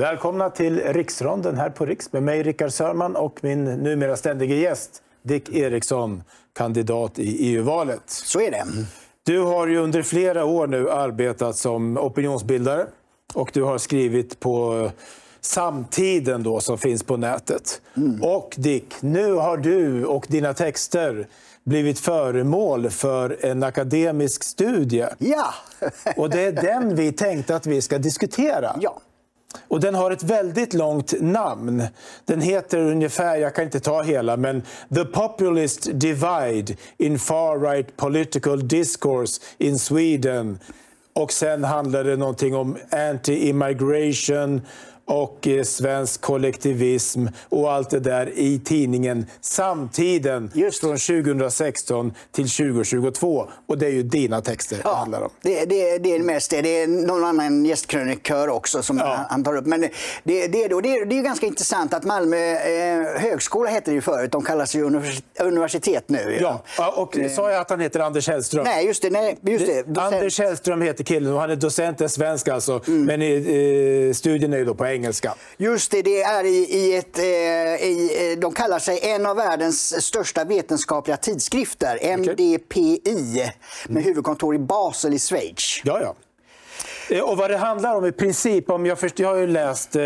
Välkomna till Riksronden här på Riks med mig Rickard Sörman och min numera ständige gäst Dick Eriksson, kandidat i EU-valet. Så är det. Du har ju under flera år nu arbetat som opinionsbildare och du har skrivit på Samtiden då, som finns på nätet. Mm. Och Dick, nu har du och dina texter blivit föremål för en akademisk studie. Ja! och det är den vi tänkte att vi ska diskutera. Ja. Och den har ett väldigt långt namn. Den heter ungefär, jag kan inte ta hela, men The Populist Divide in Far-Right Political Discourse in Sweden. Och sen handlar det någonting om anti-immigration, och eh, svensk kollektivism och allt det där i tidningen Samtiden Just. från 2016 till 2022. Och det är ju dina texter ja, det handlar om. Det, det, det är mest det. Det är någon annan gästkrönikör också som ja. han tar upp. Men det, det, det, det, det är ganska intressant att Malmö eh, högskola hette det ju förut. De kallas ju universitet nu. Ja, ja och eh. sa jag att han heter Anders Hellström? Nej, just det. Nej, just det. Anders Hellström heter killen och han är docent i svenska alltså. Mm. Men eh, studien är ju då på engelska engelska. Just det, det är i, i ett, eh, i, eh, de kallar sig en av världens största vetenskapliga tidskrifter, MDPI, med mm. huvudkontor i Basel i Schweiz. Ja, ja. Eh, och vad det handlar om i princip, om jag, först, jag har ju läst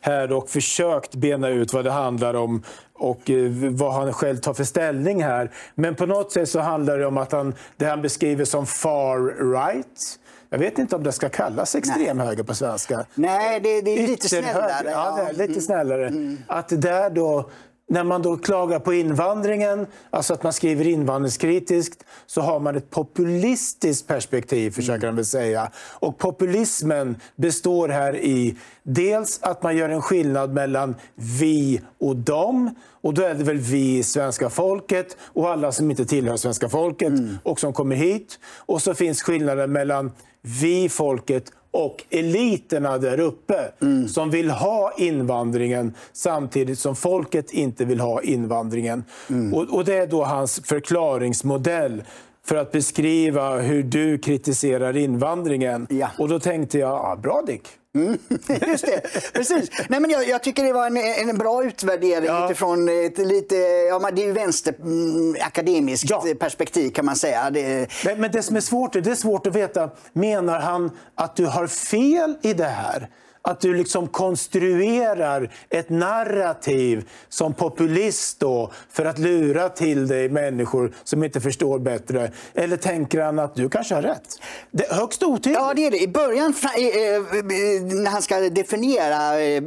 här och försökt bena ut vad det handlar om och vad han själv tar för ställning här. Men på något sätt så handlar det om att han, det han beskriver som far right jag vet inte om det ska kallas extremhöger på svenska. Nej, det, det är lite snällare. Ja, det är lite mm. snällare. Mm. Att där då när man då klagar på invandringen, alltså att man skriver invandringskritiskt, så har man ett populistiskt perspektiv, försöker han väl säga. Och populismen består här i dels att man gör en skillnad mellan vi och dem. Och då är det väl vi, svenska folket, och alla som inte tillhör svenska folket mm. och som kommer hit. Och så finns skillnaden mellan vi, folket och eliterna där uppe mm. som vill ha invandringen samtidigt som folket inte vill ha invandringen. Mm. Och, och, Det är då hans förklaringsmodell för att beskriva hur du kritiserar invandringen. Ja. Och då tänkte jag, ah, bra Dick. Mm, just det, precis. Nej, men jag, jag, tycker det var en, en bra utvärdering ja. utifrån ett lite, ja, det är ju vänsterakademiskt mm, ja. perspektiv kan man säga. Det... Men, men det som är svårt, det är svårt att veta, menar han att du har fel i det här? Att du liksom konstruerar ett narrativ som populist då, för att lura till dig människor som inte förstår bättre? Eller tänker han att du kanske har rätt? Det är högst otydligt. Ja, det är det. I början, när han ska definiera eh,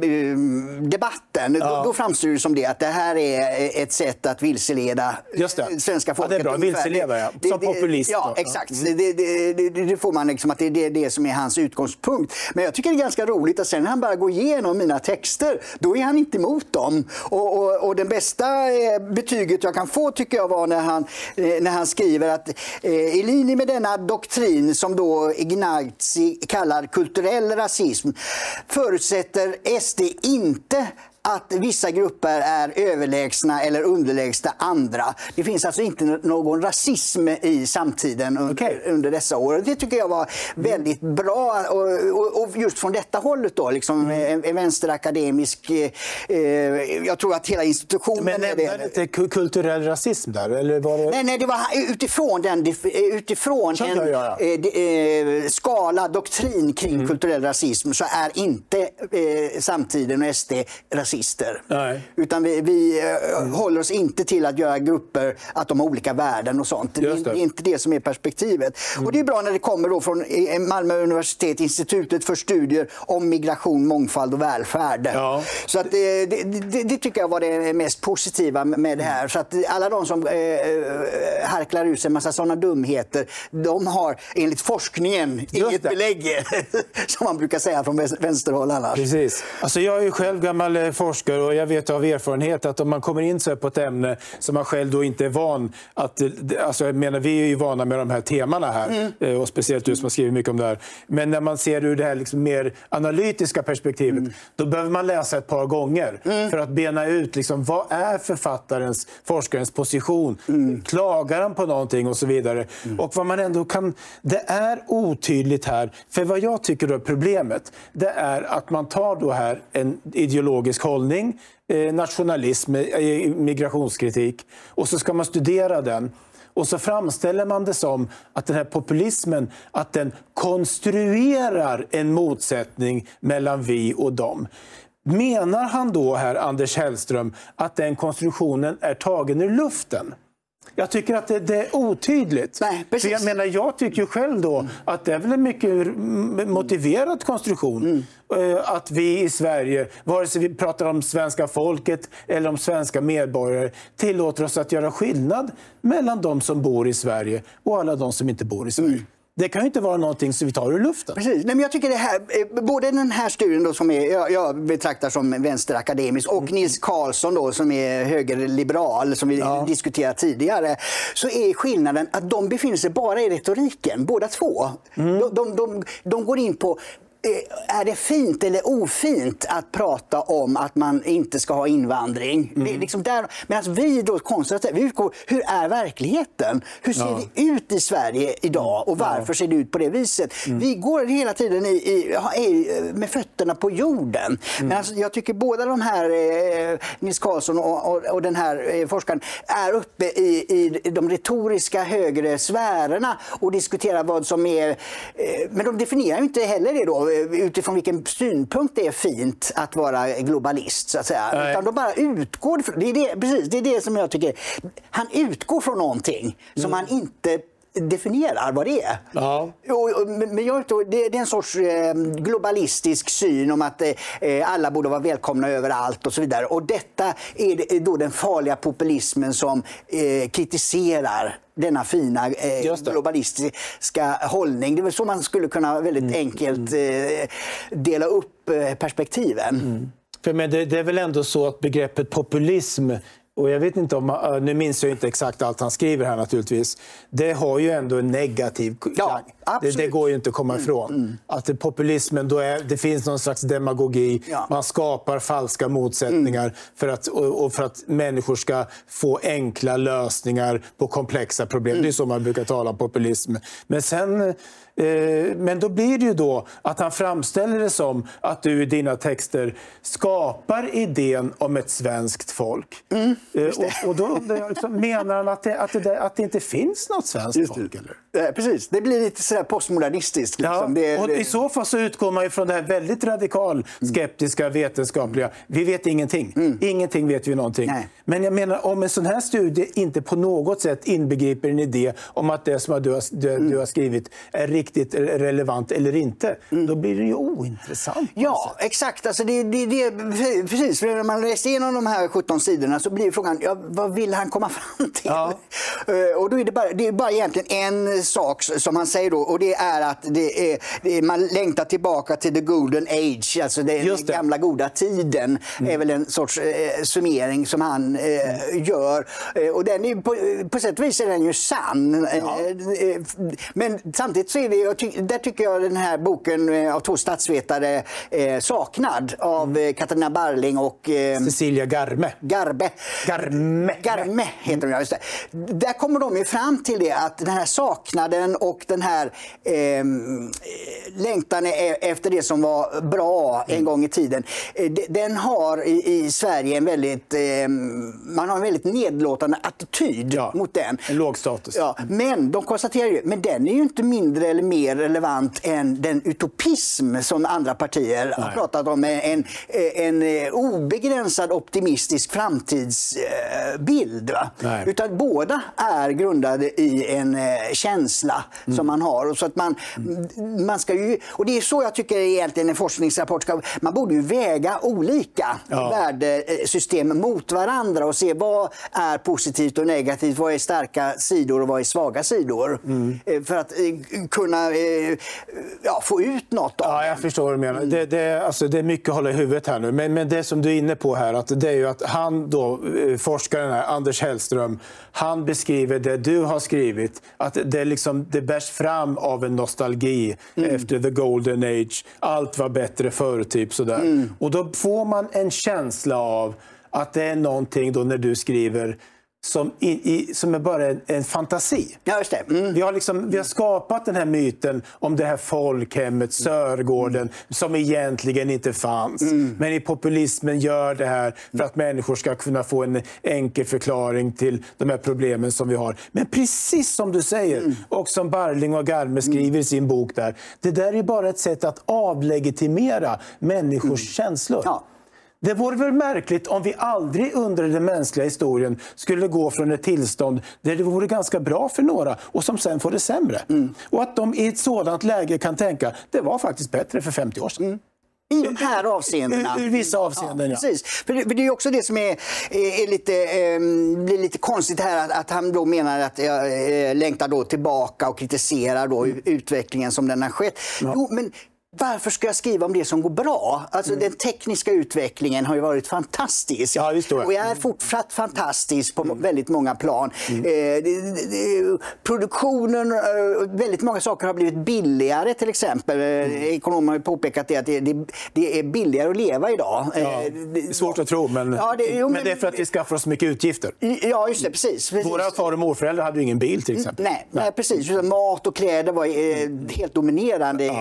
debatten, ja. då, framstår det som det att det här är ett sätt att vilseleda svenska folket. Ja, det är bra. Vilseleda, ja. Som det, populist. Ja, då. exakt. Mm. Det, det, det, får man liksom att det är det som är hans utgångspunkt. Men jag tycker det är ganska roligt sen när han börjar gå igenom mina texter, då är han inte emot dem. Och, och, och det bästa eh, betyget jag kan få tycker jag var när han, eh, när han skriver att eh, i linje med denna doktrin som då Ignazi kallar kulturell rasism förutsätter SD inte att vissa grupper är överlägsna eller underlägsna andra. Det finns alltså inte någon rasism i samtiden under, okay. under dessa år. Det tycker jag var väldigt bra. Och, och, och just från detta hållet då, liksom mm. en, en vänsterakademisk... Eh, jag tror att hela institutionen... Men nämnde det inte kulturell rasism där? Eller var det... Nej, nej, det var utifrån, den, utifrån en ja, ja, ja. Eh, eh, skala, doktrin kring mm. kulturell rasism så är inte eh, samtiden och SD rasism rasister. Nej. Utan vi, vi mm. håller oss inte till att göra grupper, att de har olika värden och sånt. Det. det. är inte det som är perspektivet. Mm. Och det är bra när det kommer då från eh, Malmö universitet, Institutet för studier om migration, mångfald och välfärd. Ja. Så att det, det, det, det, tycker jag var det mest positiva med det här. Så att alla de som eh, harklar ut sig en massa sådana dumheter, de har enligt forskningen inget belägg, som man brukar säga från vänsterhåll annars. Precis. Alltså jag är ju själv gammal forskare och jag vet av erfarenhet att om man kommer in så på ett ämne som man själv då inte är van att... Alltså jag menar, vi är ju vana med de här temana här mm. Eh, och speciellt du som har skrivit mycket om det här. Men när man ser ur det här liksom mer analytiska perspektivet, mm. då behöver man läsa ett par gånger mm. för att bena ut liksom, vad är författarens, forskarens position. Mm. Klagar han på någonting och så vidare. Mm. Och vad man ändå kan... Det är otydligt här. För vad jag tycker är problemet, det är att man tar då här en ideologisk hållning, eh, nationalism, eh, migrationskritik, och så ska man studera den. Och så framställer man det som att den här populismen att den konstruerar en motsättning mellan vi och dem. Menar han då, här, Anders Hellström, att den konstruktionen är tagen ur luften? Jag tycker att det, det är otydligt. Nej, För jag, menar, jag tycker ju själv då att det är väl en mycket motiverad konstruktion. Mm. Eh, att vi i Sverige, vare sig vi pratar om svenska folket eller om svenska medborgare, tillåter oss att göra skillnad mellan de som bor i Sverige och alla de som inte bor i Sverige. Mm. Det kan ju inte vara någonting som vi tar ur luften. Precis. Nej, men jag tycker det här, eh, både den här studien då, som är, jag, jag betraktar som vänsterakademisk och mm. Nils Karlsson då, som är högerliberal, som vi ja. diskuterat tidigare, så är skillnaden att de befinner sig bara i retoriken, båda två. Mm. De, de, de, de går in på är det fint eller ofint att prata om att man inte ska ha invandring? Mm. Det liksom där, medan vi då konservativa, vi utgår, hur är verkligheten? Hur ser ja. det ut i Sverige idag och varför ja. ser det ut på det viset? Mm. Vi går hela tiden i, i, med fötterna på jorden. Mm. Men alltså, jag tycker båda de här, eh, Nils Karlsson och, och, och, den här eh, forskaren, är uppe i, i de retoriska högre sfärerna och diskuterar vad som är... Eh, men de definierar inte heller det då utifrån vilken synpunkt det är fint att vara globalist. Så att säga. Nej. Utan de bara utgår från, det är det, precis, det är det som jag tycker, han utgår från någonting som mm. han inte definierar vad det är. Ja. Men jag, det är en sorts eh, globalistisk syn om att eh, alla borde vara välkomna överallt och så vidare. Och detta är då den farliga populismen som eh, kritiserar denna fina eh, globalistiska hållning. Det är väl så man skulle kunna väldigt mm. enkelt eh, dela upp eh, perspektiven. Mm. För men det, det, är väl ändå så att begreppet populism och jag vet inte om, nu minns jag inte exakt allt han skriver här naturligtvis. Det har ju ändå en negativ klang. Ja, det, det, går ju inte att komma mm, ifrån. Mm, mm. Att populismen, då är, det finns någon slags demagogi. Ja. Man skapar falska motsättningar mm. för att, och, och, för att människor ska få enkla lösningar på komplexa problem. Mm. Det är så man brukar tala om populism. Men sen Eh, men då blir det ju då att han framställer det som att du i dina texter skapar idén om ett svenskt folk. Mm, eh, och, och, då undrar jag, liksom, menar han att det, att, det, att det inte finns något svenskt folk? Eller? Eh, precis, det blir lite sådär postmodernistiskt. Liksom. Ja, det, och I så fall så utgår man från det här väldigt radikal, skeptiska, vetenskapliga. Vi vet ingenting. Mm. Ingenting vet vi någonting. Nej. Men jag menar, om en sån här studie inte på något sätt inbegriper en idé om att det som du har, du, mm. du har skrivit är riktigt relevant eller inte, mm. då blir det ju ointressant. Ja, exakt. Alltså det, det, det, precis, när man läser igenom de här 17 sidorna så blir frågan, ja, vad vill han komma fram till? Ja. Uh, och då är det, bara, det är bara egentligen en sak som han säger då, och det är att det är, det är man längtar tillbaka till the golden age, alltså den gamla goda tiden, mm. är väl en sorts eh, summering som han eh, gör. Eh, och den är, på, på sätt och vis är den ju sann. Ja. Eh, men samtidigt så är det ty där tycker jag den här boken eh, av två statsvetare eh, Saknad av mm. Katarina Barling och eh, Cecilia Garme. Garbe. Garme. Garme heter hon, just det. Där kommer de ju fram till det att den här saknaden och den här eh, längtan e-, efter det som var bra en mm. gång i tiden. Eh, den har i, i, Sverige en väldigt, eh, man har en väldigt nedlåtande attityd ja. mot den. En låg status. Ja. Men de konstaterar ju, men den är ju inte mindre eller mer relevant än den utopism som andra partier Nej. har pratat om. En, en obegränsad optimistisk framtidsbild. Utan båda är grundade i en eh, känsla mm. som man har. Och så att man, man ska ju, och det är så jag tycker egentligen en forskningsrapport ska... Man borde ju väga olika ja. värdesystem mot varandra och se vad är positivt och negativt, vad är starka sidor och vad är svaga sidor. Mm. Eh, för att eh, kunna eh, ja, få ut något av Ja, jag förstår vad du menar. Det, det, alltså, det är mycket att hålla i huvudet här nu. Men, men det som du är inne på här, att det är ju att han då, forskaren här, Anders Hellström, han beskriver det du har skrivit, att det, liksom, det bärs fram av en nostalgi efter the golden age. Allt var bättre förr, typ sådär. Och då får man en känsla av att det är någonting då när du skriver som, i, i, som är bara en, en fantasi. Ja, just. Mm. Vi har, liksom, vi har skapat den här myten om det här folkhemmet, Sörgården, som egentligen inte fanns. Men i populismen gör det här för att människor ska kunna få en enkel förklaring till de här problemen som vi har. Men precis som du säger, och som Barling och Garme skriver i sin bok där, det där är bara ett sätt att avlegitimera människors känslor. Ja. Det vore väl märkligt om vi aldrig under den mänskliga historien skulle gå från ett tillstånd där det vore ganska bra för några och som sen får det sämre. Och att de i ett sådant läge kan tänka det var faktiskt bättre för 50 år sedan. I de här avseendena. Ur, ur vissa avseenden, ja. Precis. För det, för det är också det som är, är, lite, eh, blir lite konstigt här, att, att han då menar att jag eh, längtar då tillbaka och kritiserar då utvecklingen som den har skett. Jo, men varför ska jag skriva om det som går bra? Alltså Den tekniska utvecklingen har ju varit fantastisk Ja, visst ja. och är fortsatt fantastisk på väldigt många plan. Eh, det, det, produktionen, eh, väldigt många saker har blivit billigare till exempel. Mm. Ekonomer har påpekat det, att det, det, är billigare att leva idag. Ja, Eh, det är svårt att tro, men, Ja, det- jo, men men- det är för att vi skaffar oss mycket utgifter. Ja, just det. Precis. precis. Våra far och morföräldrar hade ju ingen bil till exempel. Nej, nej, precis. Utan Mat och kläder var eh, helt dominerande eh,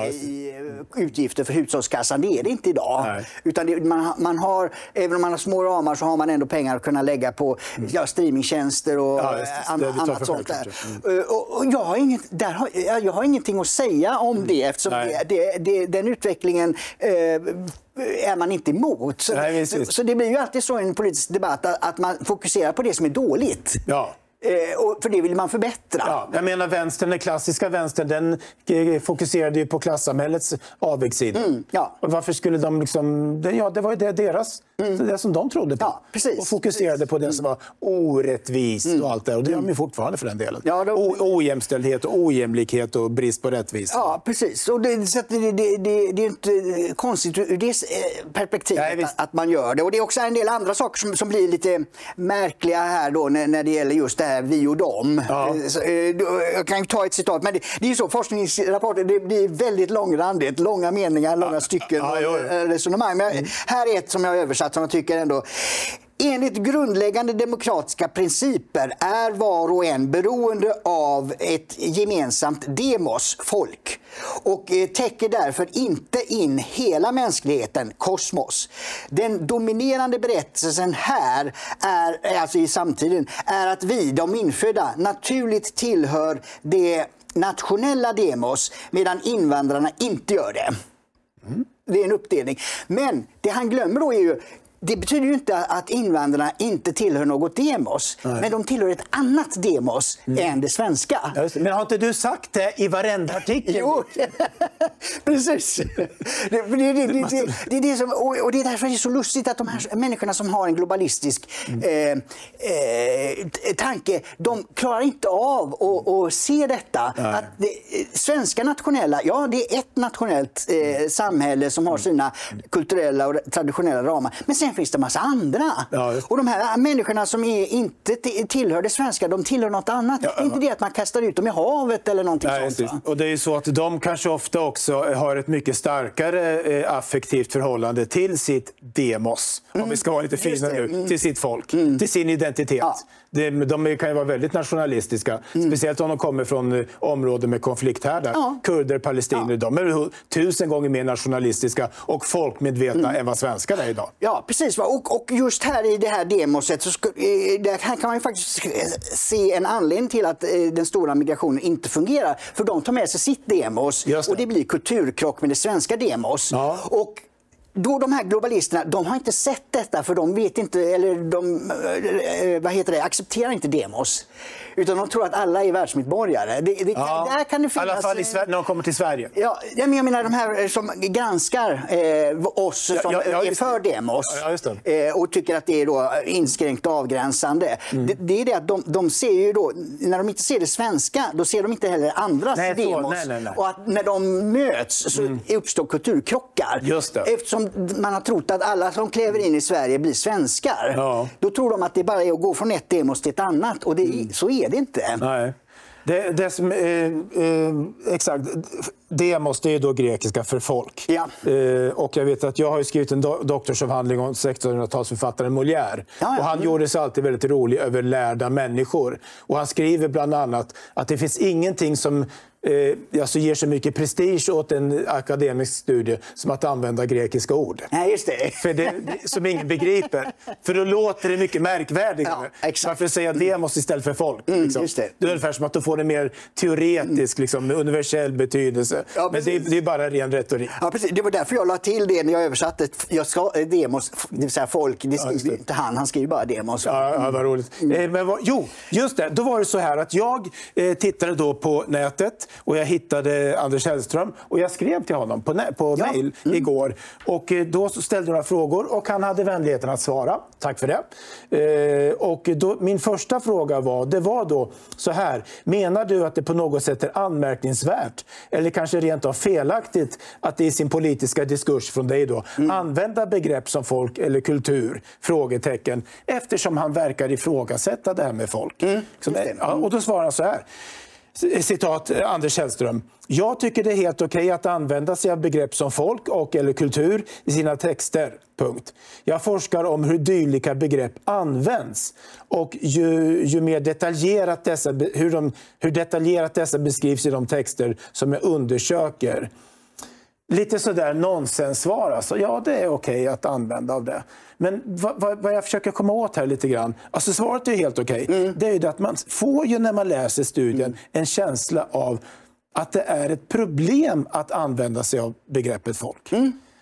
utgifter för hushållskassan. Det är det inte idag. Nej. Utan det, man, man har, även om man har små ramar så har man ändå pengar att kunna lägga på ja, streamingtjänster och Ja, det. eh, Det tar annat sånt där. självklart, Eh, Och, och jag, har inget, där har, jag jag har ingenting att säga om det eftersom det, det, det, den utvecklingen eh, är man inte emot. Så, Nej, så det blir ju alltid så i en politisk debatt att, att man fokuserar på det som är dåligt. Ja. Eh, och för det vill man förbättra. Ja, jag menar vänstern, den klassiska vänstern, den eh, fokuserade ju på klassamhällets avigsidor. Mm, ja. Och varför skulle de liksom... Ja, det var ju det deras, det som de trodde på. Ja, och fokuserade på det som var orättvist och allt det. Och det gör de ju fortfarande för den delen. Ja, de- O- ojämställdhet och ojämlikhet och brist på rättvisa. Ja, precis. Och det, så det, det, det, det är inte konstigt ur det eh, perspektivet Nej, att, man gör det. Och det är också en del andra saker som, som blir lite märkliga här då när, när det gäller just det här vi och dem. Ja. Eh, Så, eh, jag kan ta ett citat, men det, det är så, forskningsrapporter det blir väldigt långrandigt, långa meningar, långa stycken Ja, eh, resonemang. Men här är ett som jag översatt som jag tycker ändå Enligt grundläggande demokratiska principer är var och en beroende av ett gemensamt demos, folk, och eh, täcker därför inte in hela mänskligheten, kosmos. Den dominerande berättelsen här, är, eh, alltså i samtiden, är att vi, de infödda, naturligt tillhör det nationella demos medan invandrarna inte gör det. Mm. Det är en uppdelning. Men det han glömmer då är ju det betyder ju inte att invandrarna inte tillhör något demos, men de tillhör ett annat demos än det svenska. Det. Men har inte du sagt det i varenda artikel? Jo, precis. Det, det, det, är det som, och, det är därför det är så lustigt att de här människorna som har en globalistisk eh, eh, t- tanke, de klarar inte av att att se detta. Att det, eh, svenska nationella, ja det är ett nationellt eh, samhälle som har sina kulturella och traditionella ramar. Men sen finns det en massa andra. Ja, och de här människorna som är, inte ti- tillhör det svenska, de tillhör något annat. Det är inte det att man kastar ut dem i havet eller någonting Nej, sånt. va? och det är så att de kanske ofta också har ett mycket starkare eh, affektivt förhållande till sitt demos, om vi ska vara lite Mm. Fina det. Mm. nu, till sitt folk, till sin identitet. Ja. Det, de kan ju vara väldigt nationalistiska, speciellt om de kommer från eh, områden med konflikthärdar. Mm. Ja. Kurder, palestinier, de är tusen gånger mer nationalistiska och folkmedvetna Mm. än vad svenskar är idag. Ja, precis. Och, och just här i det här demoset så sku, eh, där här kan man ju faktiskt se en anledning till att eh, den stora migrationen inte fungerar. För de tar med sig sitt demos det. och det blir kulturkrock med det svenska demos. Ja. Och då de här globalisterna, de har inte sett detta för de vet inte, eller de eh, eh, vad heter det, accepterar inte demos. Utan de tror att alla är världsmedborgare. Det, det, Ja, där kan det finnas... I alla fall i eh, Sverige, när de kommer till Sverige. Ja, jag menar de här som granskar eh, oss som ja, ja, är för demos eh, och tycker att det är då inskränkt och avgränsande. Mm. Det, det är det att de, de ser ju då, när de inte ser det svenska, då ser de inte heller andras Nej, så- demos. nej, nej, nej. Och att när de möts så uppstår kulturkrockar. Just det. Eftersom man har trott att alla som kliver in i Sverige blir svenskar. Ja. Då tror de att det bara är att gå från ett demos till ett annat och det, så är det inte. Nej. Det, det som, eh, eh, exakt. Det måste ju då grekiska för folk. Ja. Eh, och jag vet att jag har skrivit en do doktorsavhandling om 1600-talsförfattaren Molière. Ja, ja. Och han Mm. gjorde sig alltid väldigt rolig över lärda människor. Och han skriver bland annat att det finns ingenting som eh, alltså ger så mycket prestige åt en akademisk studie som att använda grekiska ord. Nej, just det. För det, som ingen begriper. För då låter det mycket märkvärdigare. Ja. Varför säga demos istället för folk? liksom? just det. det är ungefär som att du får en mer teoretisk, liksom, universell betydelse. Ja, Men det, det är bara ren retorik. Ja, precis. Det var därför jag la till det när jag översatte. Jag ska, eh, demos, det vill säga folk. Det skriver det. inte han, han skriver bara demos. Ja, ja, vad roligt. Eh, men vad, jo, just det. Då var det så här att jag eh, tittade då på nätet och jag hittade Anders Hellström och jag skrev till honom på, på Ja. mail igår. Och eh, då så ställde jag några frågor och han hade vänligheten att svara. Tack för det. Eh, och då, min första fråga var, det var då så här. Menar du att det på något sätt är anmärkningsvärt eller kanske rent av felaktigt att i sin politiska diskurs från dig då använda begrepp som folk eller kultur? Frågetecken. Eftersom han verkar ifrågasätta det här med folk. Som, just det. ja, och då svarar han så här. Citat eh, Anders Hellström. Jag tycker det är helt okej att använda sig av begrepp som folk och eller kultur i sina texter. Punkt. Jag forskar om hur dylika begrepp används och ju, ju mer detaljerat dessa, hur, de, hur detaljerat dessa beskrivs i de texter som jag undersöker. Lite sådär nonsenssvar. Alltså. Ja, det är okej att använda av det. Men vad, vad, vad jag försöker komma åt här lite grann. Alltså svaret är helt okej. Det är ju det att man får ju när man läser studien en känsla av att det är ett problem att använda sig av begreppet folk.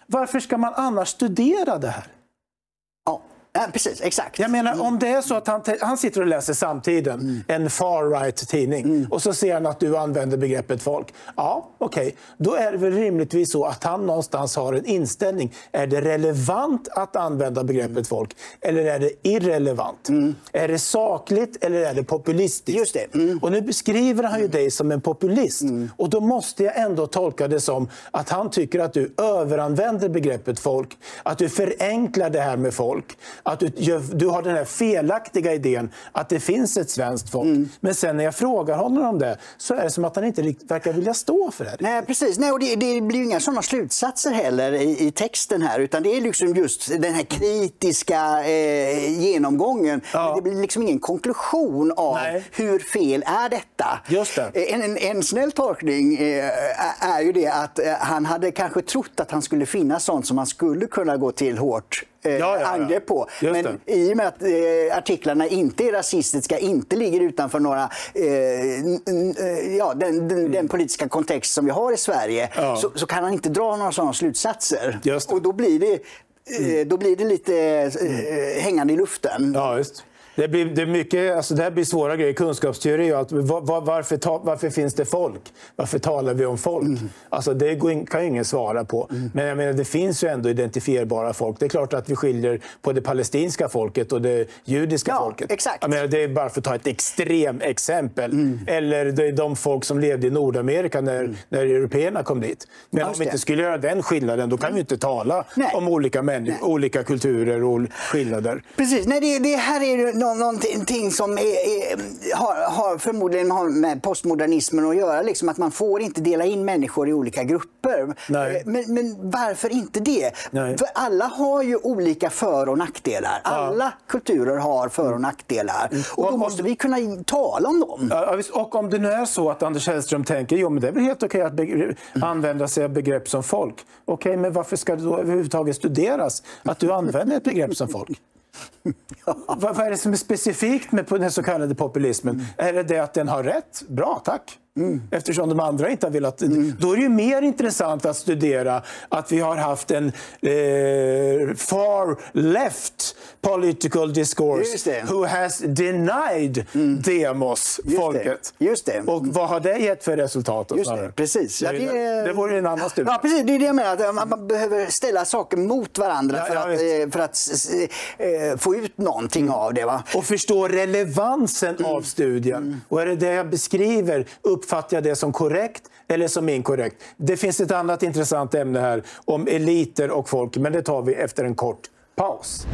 Varför ska man annars studera det här? Ja, precis. Exakt. Jag menar, om det är så att han, han sitter och läser Samtiden, en far-right tidning, och så ser han att du använder begreppet folk. Ja, okej. Då är det väl rimligtvis så att han någonstans har en inställning. Är det relevant att använda begreppet folk eller är det irrelevant? Är det sakligt eller är det populistiskt? Just det. Mm. Och nu beskriver han ju dig som en populist. Och då måste jag ändå tolka det som att han tycker att du överanvänder begreppet folk. Att du förenklar det här med folk. Att du, du har den här felaktiga idén att det finns ett svenskt folk. Men sen när jag frågar honom om det så är det som att han inte riktigt verkar vilja stå för det. Nej, precis. Nej, och det, det blir inga sådana slutsatser heller i, i texten här, utan det är liksom just den här kritiska eh, genomgången. Ja. Men det blir liksom ingen konklusion av Nej. hur fel är detta. Just det. Eh, En, en, en snäll tolkning eh, är ju det att eh, han hade kanske trott att han skulle finna sånt som han skulle kunna gå till hårt eh, Ja, ja, angrepp på. Men det. i och med att eh, artiklarna inte är rasistiska, inte ligger utanför några, eh, eh, ja, den, den, den politiska kontext som vi har i Sverige, Mm. Ja. så, så kan han inte dra några sådana slutsatser. Mm. Och då blir det, eh, då blir det lite eh, hängande i luften. Ja, just. Det, blir, det, är mycket, alltså det här blir svåra grejer. Kunskapsteori och allt. Var, var, varför, ta, varför finns det folk? Varför talar vi om folk? Mm. Alltså det kan ju ingen svara på. Men jag menar, det finns ju ändå identifierbara folk. Det är klart att vi skiljer på det palestinska folket och det judiska Ja, folket. exakt. Jag menar, det är bara för att ta ett extrem exempel. Mm. Eller det är de folk som levde i Nordamerika när, när européerna kom dit. Men om vi inte skulle göra den skillnaden, då kan vi inte tala Nej. om olika, människor, olika kulturer och skillnader. Precis, Nej, det, det här är nå- någonting som är, är, har, har förmodligen har med postmodernismen att göra. Liksom att man får inte dela in människor i olika grupper. Men, men varför inte det? Nej. För alla har ju olika för och nackdelar. Alla kulturer har för och nackdelar. Och Och då om- måste vi kunna tala om dem. Ja, och om det nu är så att Anders Hellström tänker jo men det är väl helt okej att begre- använda sig av begrepp som folk. Okej, men varför ska det då överhuvudtaget studeras att du använder ett begrepp som folk? Vad, vad är det som är specifikt med den så kallade populismen? Är det det att den har rätt? Bra, tack. Mm. Eftersom de andra inte har velat. Mm. Då är det ju mer intressant att studera att vi har haft en eh, far left political discourse who has denied mm. demos, Just folket. Det. Just det. Och vad har det gett för resultat? Just det. Precis. Ja, det, det vore en annan studie. Ja, precis. Det är det jag menar. Man behöver ställa saker mot varandra ja, för, att, eh, för att äh, få ut någonting mm. av det. Va? Och förstå relevansen mm. av studien. Mm. Och är det det jag beskriver, uppfattar jag det som korrekt eller som inkorrekt? Det finns ett annat intressant ämne här om eliter och folk, men det tar vi efter en kort paus.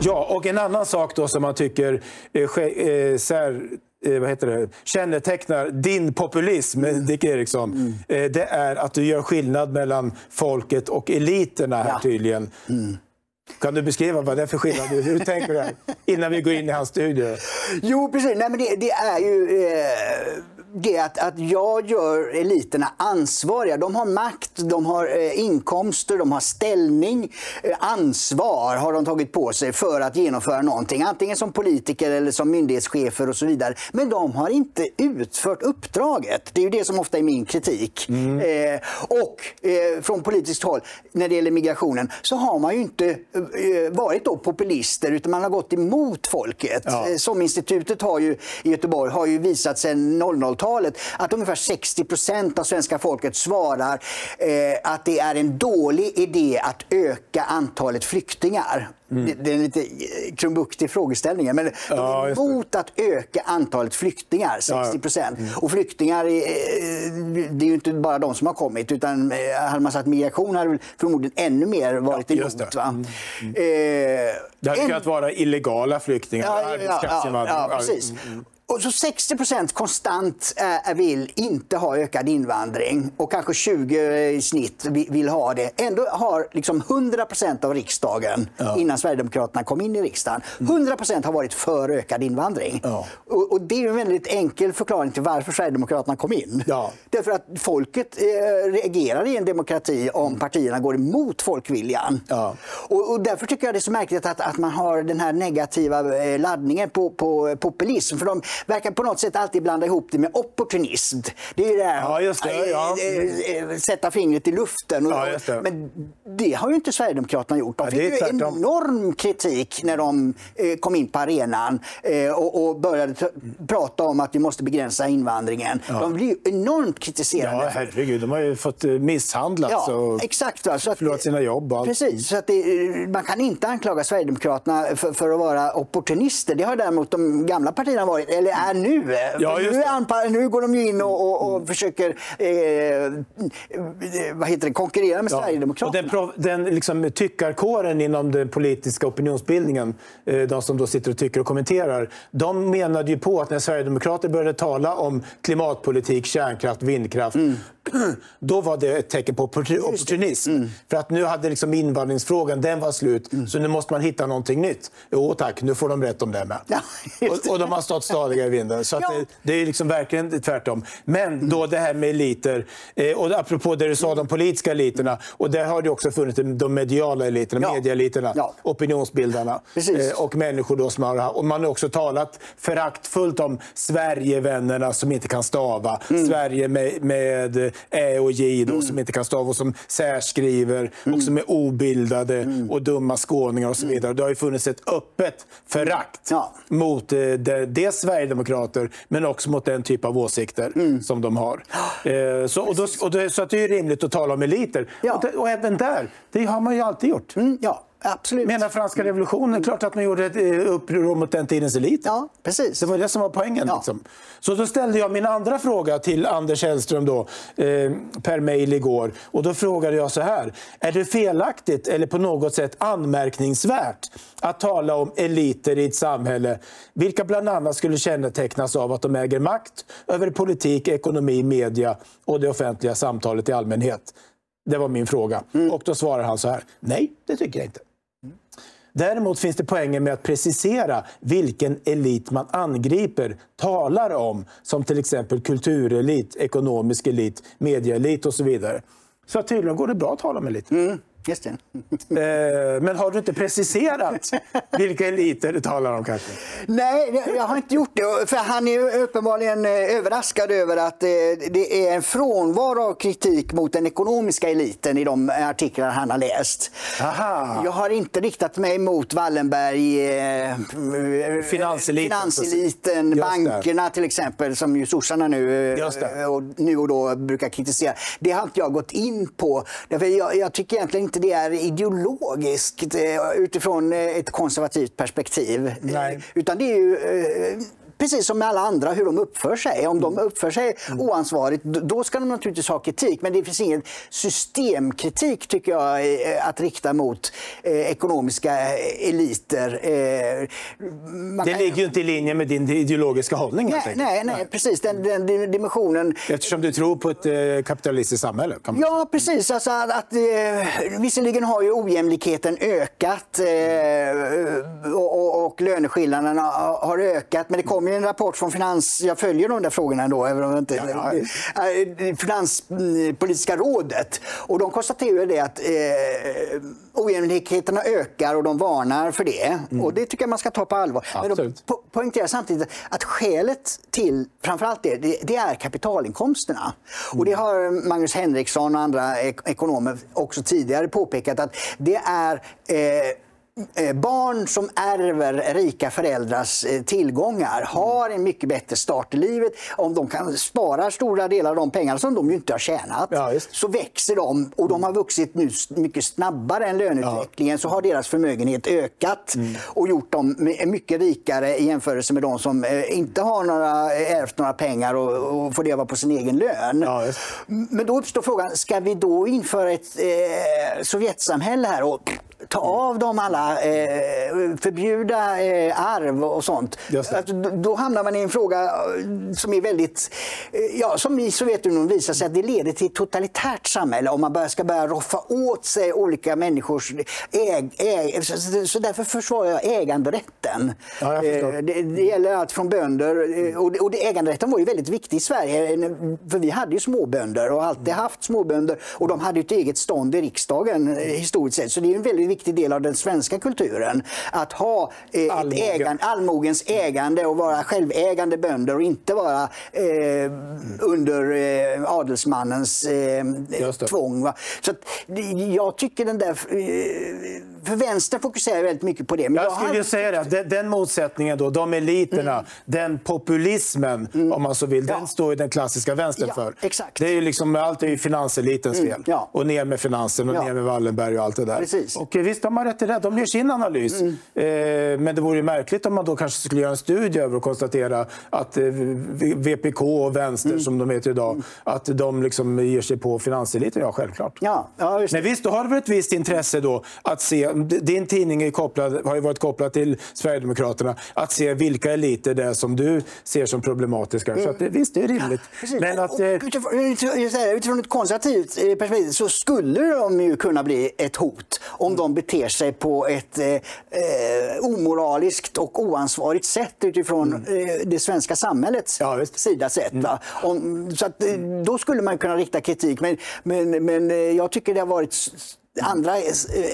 Ja, och en annan sak då som man tycker eh, eh, sär, eh, vad heter det, kännetecknar din populism. Dick Eriksson, mm. eh, det är att du gör skillnad mellan folket och eliterna här ja. tydligen. Mm. Kan du beskriva vad det är för skillnad? Hur tänker du innan vi går in i hans studio? Jo, precis. Nej, men det, det är ju... Eh det att, att jag gör eliterna ansvariga. De har makt, de har eh, inkomster, de har ställning. Eh, ansvar har de tagit på sig för att genomföra någonting. Antingen som politiker eller som myndighetschefer och så vidare. Men de har inte utfört uppdraget. Det är ju det som ofta är min kritik. Mm. Eh, och eh, från politiskt håll, när det gäller migrationen, så har man ju inte eh, varit då populister utan man har gått emot folket. Ja. Eh, som institutet har ju, i Göteborg har ju visat sedan 00-talet 90-talet att ungefär 60 procent av svenska folket svarar eh, att det är en dålig idé att öka antalet flyktingar. Mm. Det, det, är en lite eh, krumbuktig frågeställning. Men ja, de är emot att öka antalet flyktingar, 60 procent. Ja. Mm. Och flyktingar, eh, det är ju inte bara de som har kommit. Utan eh, hade man sagt migration hade förmodligen ännu mer varit ja, emot. Va? Mm. Mm. Eh, det hade en... kunnat vara illegala flyktingar, ja, ja, ja, ja, precis. Mm. mm. Och så 60 procent konstant vill inte ha ökad invandring och kanske 20 i snitt vill ha det. Ändå har liksom 100 procent av riksdagen, ja. innan Sverigedemokraterna kom in i riksdagen, 100 procent har varit för ökad invandring. Ja. Och, och, det är en väldigt enkel förklaring till varför Sverigedemokraterna kom in. Ja. Därför att folket eh, reagerar i en demokrati om partierna går emot folkviljan. Och, och, därför tycker jag det är så märkligt att, att man har den här negativa eh, laddningen på, på populism. För de, verkar på något sätt alltid blanda ihop det med opportunism. Det är ju det här ja, just det, ja. Eh, eh, sätta fingret i luften. Ja, det. Men det har ju inte Sverigedemokraterna gjort. De fick ju enorm kritik när de eh, kom in på arenan och började prata om att vi måste begränsa invandringen. De blev ju enormt kritiserade. Ja, herregud. De har ju fått misshandlats och exakt, va? Så att, förlorat sina jobb. Precis. Så att det, man kan inte anklaga Sverigedemokraterna för, för, att vara opportunister. Det har däremot de gamla partierna varit. Eller är nu. Ja, nu, är nu går de ju in och, och, och försöker eh, vad heter det, konkurrera med ja. Sverigedemokraterna. Och den, den liksom, tyckarkåren inom den politiska opinionsbildningen, eh, de som då sitter och tycker och kommenterar, de menade ju på att när Sverigedemokrater började tala om klimatpolitik, kärnkraft, vindkraft, mm. då var det ett tecken på opportunism. Mm. För att nu hade liksom invandringsfrågan, den var slut, mm. så nu måste man hitta någonting nytt. Jo tack, nu får de rätt om det med. Ja, och, och, de har stått stadiga i vinden. Så ja. det, det, är liksom verkligen tvärtom. Men då det här med eliter, eh, och apropå det du sa, de politiska eliterna, och där har det också funnits de mediala eliterna, ja. medieeliterna, ja. opinionsbildarna eh, och människor då som har... Och man har också talat föraktfullt om Sverigevännerna som inte kan stava, mm. Sverige med, med Ä och J då, mm. som inte kan stava och som särskriver mm. och som är obildade mm. och dumma skåningar och så vidare. Det har ju funnits ett öppet förakt ja. mot eh, det, dels Sverigedemokrater men också mot den typ av åsikter mm. som de har. Eh, så, och då, och då, så att det är rimligt att tala om eliter. Ja. Och, och, även där, det har man ju alltid gjort. Mm, ja. Absolut. Menar franska revolutionen, klart att man gjorde ett eh, uppror mot den tidens elit. Ja, precis. Det var det som var poängen. Ja. Liksom. Så då ställde jag min andra fråga till Anders Hellström då, eh, per mejl igår. Och då frågade jag så här. Är det felaktigt eller på något sätt anmärkningsvärt att tala om eliter i ett samhälle vilka bland annat skulle kännetecknas av att de äger makt över politik, ekonomi, media och det offentliga samtalet i allmänhet? Det var min fråga. Mm. Och då svarar han så här. Nej, det tycker jag inte. Däremot finns det poänger med att precisera vilken elit man angriper, talar om, som till exempel kulturelit, ekonomisk elit, medieelit och så vidare. Så tydligen går det bra att tala om elit. Mm. Just det. Eh, men har du inte preciserat vilka eliter du talar om kanske? Nej, jag har inte gjort det. För han är uppenbarligen eh, överraskad över att eh, det är en frånvaro av kritik mot den ekonomiska eliten i de artiklar han har läst. Aha. Jag har inte riktat mig mot Wallenberg, finanseliten, finanseliten bankerna till exempel, som ju sossarna nu, och, nu och då brukar kritisera. Det har inte jag gått in på. Därför jag, jag tycker egentligen inte det är ideologiskt utifrån ett konservativt perspektiv. Nej. Utan det är ju precis som med alla andra, hur de uppför sig. Om de mm. uppför sig mm. oansvarigt, då ska de naturligtvis ha kritik. Men det finns ingen systemkritik, tycker jag, eh, att rikta mot eh, ekonomiska eliter. Eh, man det ligger ju inte i linje med din ideologiska hållning. Nej, nej, nej, precis. Den, den, dimensionen... Eftersom du tror på ett eh, kapitalistiskt samhälle? ja, precis. Alltså, att, att, eh, visserligen har ju ojämlikheten ökat eh, och, och, och löneskillnaderna har ökat, men det kommer kom ju en rapport från Finans... Jag följer de där frågorna ändå, även om inte... Ja, ja. Eh, Finanspolitiska rådet. Och de konstaterar det att eh, ojämlikheterna ökar och de varnar för det. Mm. Och det tycker jag man ska ta på allvar. Absolut. Men de po poängterar samtidigt att skälet till framförallt det, det, det är kapitalinkomsterna. Mm. Och det har Magnus Henriksson och andra ek ekonomer också tidigare påpekat att det är Eh, barn som ärver rika föräldrars eh, tillgångar har en mycket bättre start i livet. Om de kan spara stora delar av de pengarna som de inte har tjänat ja, så växer de och de har vuxit nu mycket snabbare än löneutvecklingen ja. så har deras förmögenhet ökat mm. och gjort dem mycket rikare i jämförelse med de som eh, inte har några, ärvt några pengar och, och får leva på sin egen lön. Ja, Men då uppstår frågan, ska vi då införa ett eh, Sovjetsamhälle här och ta av dem alla, eh, förbjuda eh, arv och sånt. Alltså, då hamnar man i en fråga eh, som är väldigt, eh, ja, som i Sovjetunionen visar sig att det leder till ett totalitärt samhälle om man börjar, ska börja roffa åt sig olika människors äg, äg så, så därför försvarar jag äganderätten. Ja, jag eh, det, det, gäller allt från bönder, eh, och, och det, äganderätten var ju väldigt viktig i Sverige, för vi hade ju småbönder och alltid haft småbönder och de hade ett eget stånd i riksdagen historiskt sett. Så det är en väldigt viktig del av den svenska kulturen. Att ha eh, ett ägande, allmogens ägande och vara självägande bönder och inte vara eh, under eh, adelsmannens eh, tvång. Va? Så att, jag tycker den där... Eh, för vänstern fokuserar väldigt mycket på det. Men jag, jag skulle har... säga det, den, motsättningen då, de eliterna, mm. den populismen mm. om man så vill, ja. den står ju den klassiska vänstern ja, för. Exakt. Det är ju liksom, allt är ju finanselitens mm. fel. Ja. Och ner med finansen och ner med Wallenberg och allt det där. Precis. Och visst de har rätt i det, de gör sin analys. Mm. Eh, men det vore ju märkligt om man då kanske skulle göra en studie över och konstatera att eh, VPK och vänster, mm. som de heter idag, mm. att de liksom ger sig på finanseliten. Ja, självklart. Ja, ja, men visst, då har det väl ett visst intresse då att se din tidning är kopplad, har ju varit kopplad till Sverigedemokraterna. Att se vilka eliter det är som du ser som problematiska. Mm. Så att, visst, det är rimligt. Ja, Men att, eh... utifrån, ett konservativt eh, perspektiv så skulle de ju kunna bli ett hot om de beter sig på ett eh, eh omoraliskt och oansvarigt sätt utifrån mm. eh, det svenska samhällets ja, sida sett. Mm. Om, så att, då skulle man kunna rikta kritik. Men, men, men jag tycker det har varit andra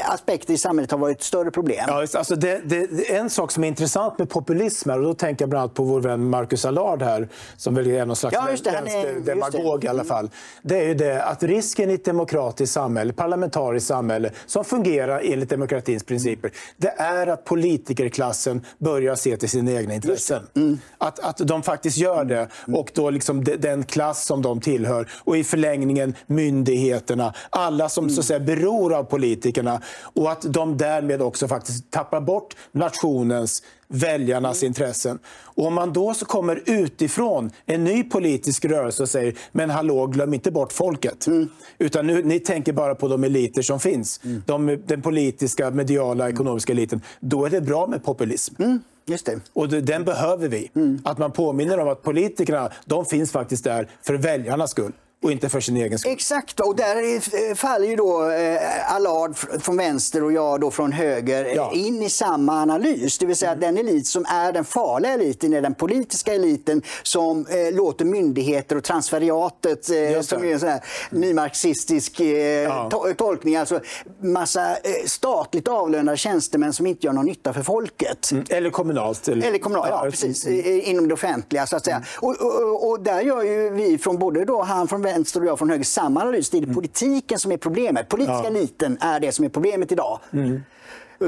aspekter i samhället har varit större problem. Ja, alltså det, det, en sak som är intressant med populism, och då tänker jag bland annat på vår vän Marcus Allard här, som väl är någon slags ja, det, vänsterdemagog i alla fall. Det är ju det att risken i ett demokratiskt samhälle, parlamentariskt samhälle, som fungerar enligt demokratins principer, det är att politikerklassen börjar se till sina egna intressen. Mm. Att, att de faktiskt gör det. Och då liksom den klass som de tillhör och i förlängningen myndigheterna, alla som så att säga beror av politikerna och att de därmed också faktiskt tappar bort nationens, väljarnas mm. intressen. Och om man då så kommer utifrån en ny politisk rörelse och säger men hallå, glöm inte bort folket. Mm. Utan nu, ni tänker bara på de eliter som finns. Mm. De, den politiska, mediala, ekonomiska eliten. Då är det bra med populism. Mm. Just det. Och den behöver vi. Mm. Att man påminner om att politikerna de finns faktiskt där för väljarnas skull. Och inte för sin egen skull. Exakt, och där faller ju då eh, Allard från vänster och jag då från höger eh, ja. in i samma analys. Det vill säga mm. att den elit som är den farliga eliten är den politiska eliten som eh, låter myndigheter och transferiatet, eh, som är en sån här nymarxistisk eh, ja. to tolkning, alltså massa eh, statligt avlönade tjänstemän som inte gör någon nytta för folket. Mm. Eller kommunalt. Eller, eller kommunalt, ja, precis. Mm. Inom det offentliga så att säga. Mm. Och, och, och, där gör ju vi från både då han från vänster och jag från höger samma analys. Det är mm. politiken som är problemet. Politiska ja. eliten är det som är problemet idag. Mm.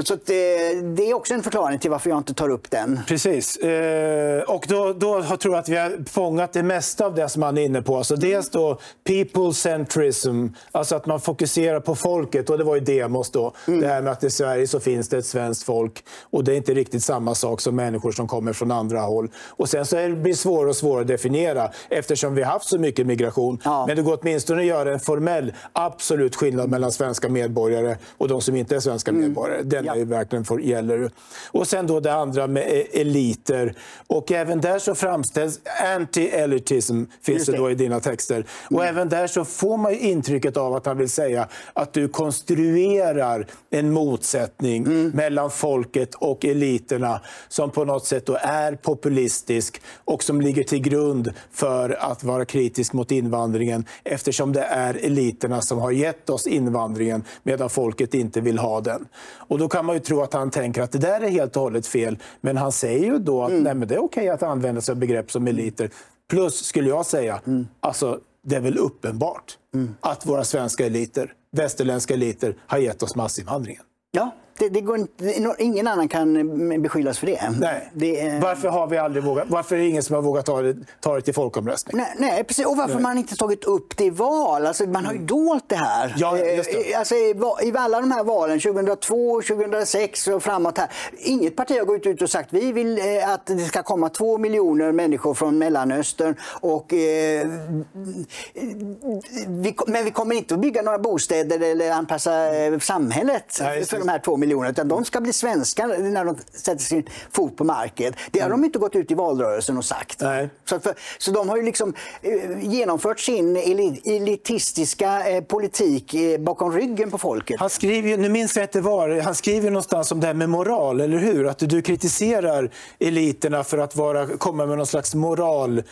Så det, det, är också en förklaring till varför jag inte tar upp den. Precis. Eh, och då, då tror jag att vi har fångat det mesta av det som han är inne på. Alltså dels då people centrism, alltså att man fokuserar på folket. Och det var ju demos då. Mm. Det här med att i Sverige så finns det ett svenskt folk. Och det är inte riktigt samma sak som människor som kommer från andra håll. Och sen så är det blir svårare och svårare att definiera eftersom vi har haft så mycket migration. Ja. Men det går åtminstone att göra en formell absolut skillnad mellan svenska medborgare och de som inte är svenska mm. medborgare. Den ja. är verkligen för, gäller. Och sen då det andra med e- eliter. Och även där så framställs anti-elitism, finns det. det. då i dina texter. Och mm. även där så får man intrycket av att han vill säga att du konstruerar en motsättning mm. mellan folket och eliterna som på något sätt då är populistisk och som ligger till grund för att vara kritisk mot invandringen eftersom det är eliterna som har gett oss invandringen medan folket inte vill ha den. Och då kan man ju tro att han tänker att det där är helt och hållet fel. Men han säger ju då att mm. nej, men det är okej att använda sig av begrepp som eliter. Plus, skulle jag säga, mm. alltså, det är väl uppenbart mm. att våra svenska eliter, västerländska eliter, har gett oss massinvandringen. Ja, det, det går inte, ingen annan kan beskyllas för det. Nej. det varför har vi aldrig vågat? Varför är det ingen som har vågat ta det, ta det till folkomröstning? Nej, nej precis. Och varför nej. man inte tagit upp det i val? Alltså, man har ju mm. dolt det här. Ja, det. Eh, alltså, i, I alla de här valen, 2002, 2006 och framåt här. Inget parti har gått ut och sagt vi vill eh, att det ska komma två miljoner människor från Mellanöstern. Och, eh, vi, men vi kommer inte att bygga några bostäder eller anpassa eh, samhället nej, för de här två miljonerna miljoner, utan de ska bli svenskar när de sätter sin fot på marken. Det har mm. de inte gått ut i valrörelsen och sagt. Nej. Så, för, så de har ju liksom eh, genomfört sin elitistiska eh, politik eh, bakom ryggen på folket. Han skriver, nu minns jag inte var, han skriver någonstans om det här med moral, eller hur? Att du kritiserar eliterna för att vara, komma med någon slags moral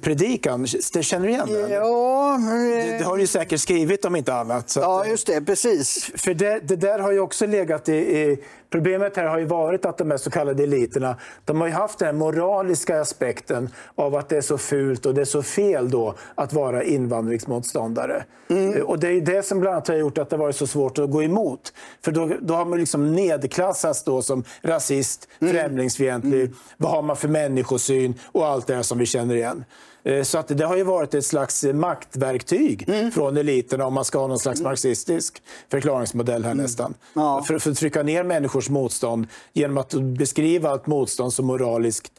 predikan. Känner du igen den? Ja. Det, det, har du säkert skrivit om inte annat. ja, just det. Precis. För det, det, där har ju också legat i, i Problemet här har ju varit att de här så kallade eliterna de har ju haft den moraliska aspekten av att det är så fult och det är så fel då att vara invandringsmotståndare. Mm. Och det är det som bland annat har gjort att det varit så svårt att gå emot. För då, då har man liksom nedklassats då som rasist, mm. främlingsfientlig. Mm. Vad har man för människosyn och allt det här som vi känner igen. Eh, så att det har ju varit ett slags maktverktyg mm. från eliterna om man ska ha någon slags marxistisk förklaringsmodell här mm. nästan. Ja. För, för, att trycka ner människors motstånd genom att beskriva ett motstånd som moraliskt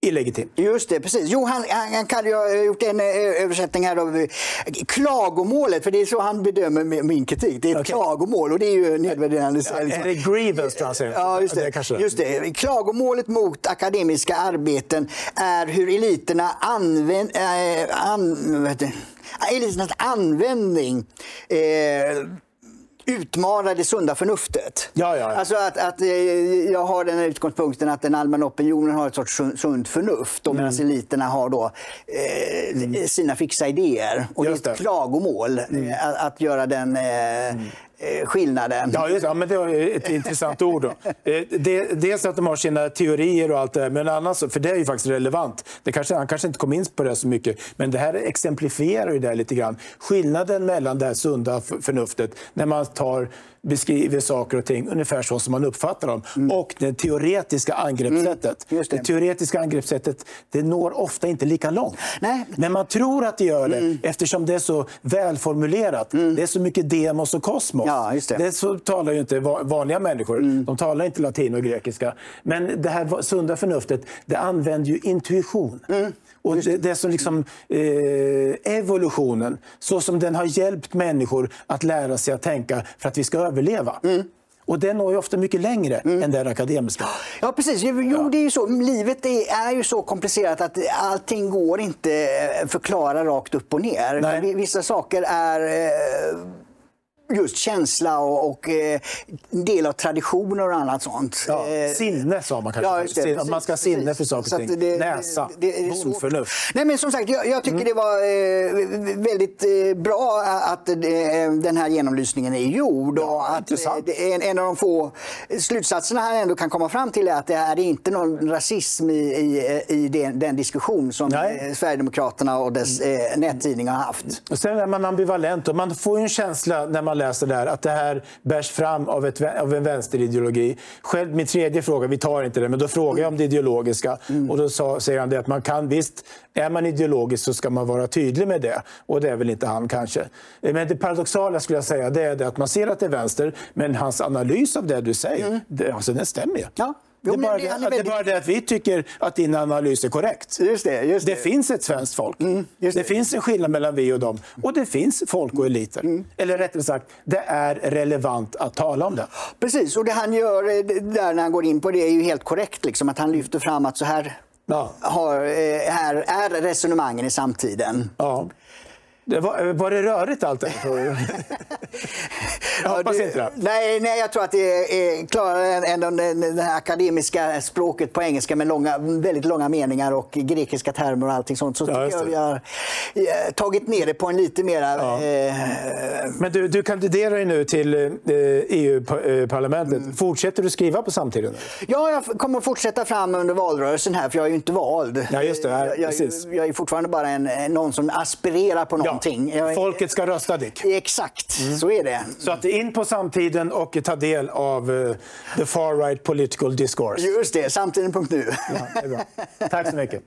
illegitim. Just det, precis. Jo, han, han, han kan ju ha gjort en eh, översättning här av eh, klagomålet, för det är så han bedömer min kritik. Det är ett okay. klagomål och det är ju nedvärderande. Ja, är det grievance translation? Ja, just det. det just det. Klagomålet mot akademiska arbeten är hur eliterna använder... Äh, an, eliternas användning eh, utmana det sunda förnuftet. Ja, ja, ja. Alltså att, att eh, jag har den utgångspunkten att den allmänna opinionen har ett sorts sunt förnuft och medan mm. eliterna har då, eh, mm. sina fixa idéer. Och Just det är ett klagomål mm. att, att, göra den eh, mm. Eh, skillnaden. Ja, just, ja, men det är ett intressant ord. Då. Eh, det, dels att de har sina teorier och allt det där, men annars, för det är ju faktiskt relevant. Det kanske, han kanske inte kom in på det så mycket, men det här exemplifierar ju det lite grann. Skillnaden mellan det här sunda förnuftet, när man tar beskriver saker och ting ungefär så som man uppfattar dem. Mm. Och det teoretiska angreppssättet. Mm. Det. det. teoretiska angreppssättet det når ofta inte lika långt. Nej. Men man tror att det gör det mm. eftersom det är så välformulerat. Mm. Det är så mycket demos och kosmos. Ja, det. det. så talar ju inte vanliga människor. Mm. De talar inte latin och grekiska. Men det här sunda förnuftet det använder ju intuition. Och det, det som liksom, eh, evolutionen, så som den har hjälpt människor att lära sig att tänka för att vi ska överleva. Mm. Och det når ju ofta mycket längre mm. än det akademiska. Ja, precis. Jo, det är ju så. Livet är, är ju så komplicerat att allting går inte förklara rakt upp och ner. Nej. Vissa saker är eh, just känsla och, och eh, del av traditioner och annat sånt. Ja, eh, sinne sa man kanske. Ja, det, man ska ha sinne för saker och ting. Det, Näsa, bondförnuft. Nej men som sagt, jag, jag tycker mm. det var eh, väldigt eh, bra att eh, den här genomlysningen är gjord. Ja, och att, eh, en, en av de få slutsatserna han ändå kan komma fram till är att det är inte någon rasism i, i, i den, den diskussion som Nej. Sverigedemokraterna och dess eh, nättidningar har haft. Och sen är man ambivalent och man får en känsla när man läser där att det här bärs fram av, ett, av en vänsterideologi. Själv, min tredje fråga, vi tar inte det, men då frågar jag om det ideologiska. Mm. Och då sa, säger han det att man kan visst, är man ideologisk så ska man vara tydlig med det. Och det är väl inte han kanske. Men det paradoxala skulle jag säga, det är det att man ser att det är vänster, men hans analys av det du säger, mm. det, alltså, den stämmer ju. Ja. Det, är bara det, det, väldigt... det, bara det att vi tycker att din analys är korrekt. Just det, just det. finns ett svenskt folk. Mm, det. finns en skillnad mellan vi och dem. Och det finns folk och eliter. Mm. Eller rättare sagt, det är relevant att tala om det. Precis, och det han gör eh, där när han går in på det är ju helt korrekt. Liksom, att han lyfter fram att så här, ja. har, eh, här är resonemangen i samtiden. Ja. Det var, var det rörigt allt det Jag hoppas inte det. Nej, nej, jag tror att det är klarare än, än det, det akademiska språket på engelska med långa, väldigt långa meningar och grekiska termer och allting sånt. Så ja, jag vi har eh, tagit ner det på en lite mera... Ja. Eh, Men du, du kandiderar ju nu till eh, EU-parlamentet. Mm. Fortsätter du skriva på samtiden? Ja, jag kommer att fortsätta fram under valrörelsen här, för jag är ju inte vald. Ja, just det. jag, jag, jag, är fortfarande bara en, någon som aspirerar på något någonting. Folket ska rösta, Dick. Exakt, mm. så är det. Så att in på samtiden och ta del av uh, the far right political discourse. Just det, samtiden.nu. Ja, Tack så mycket.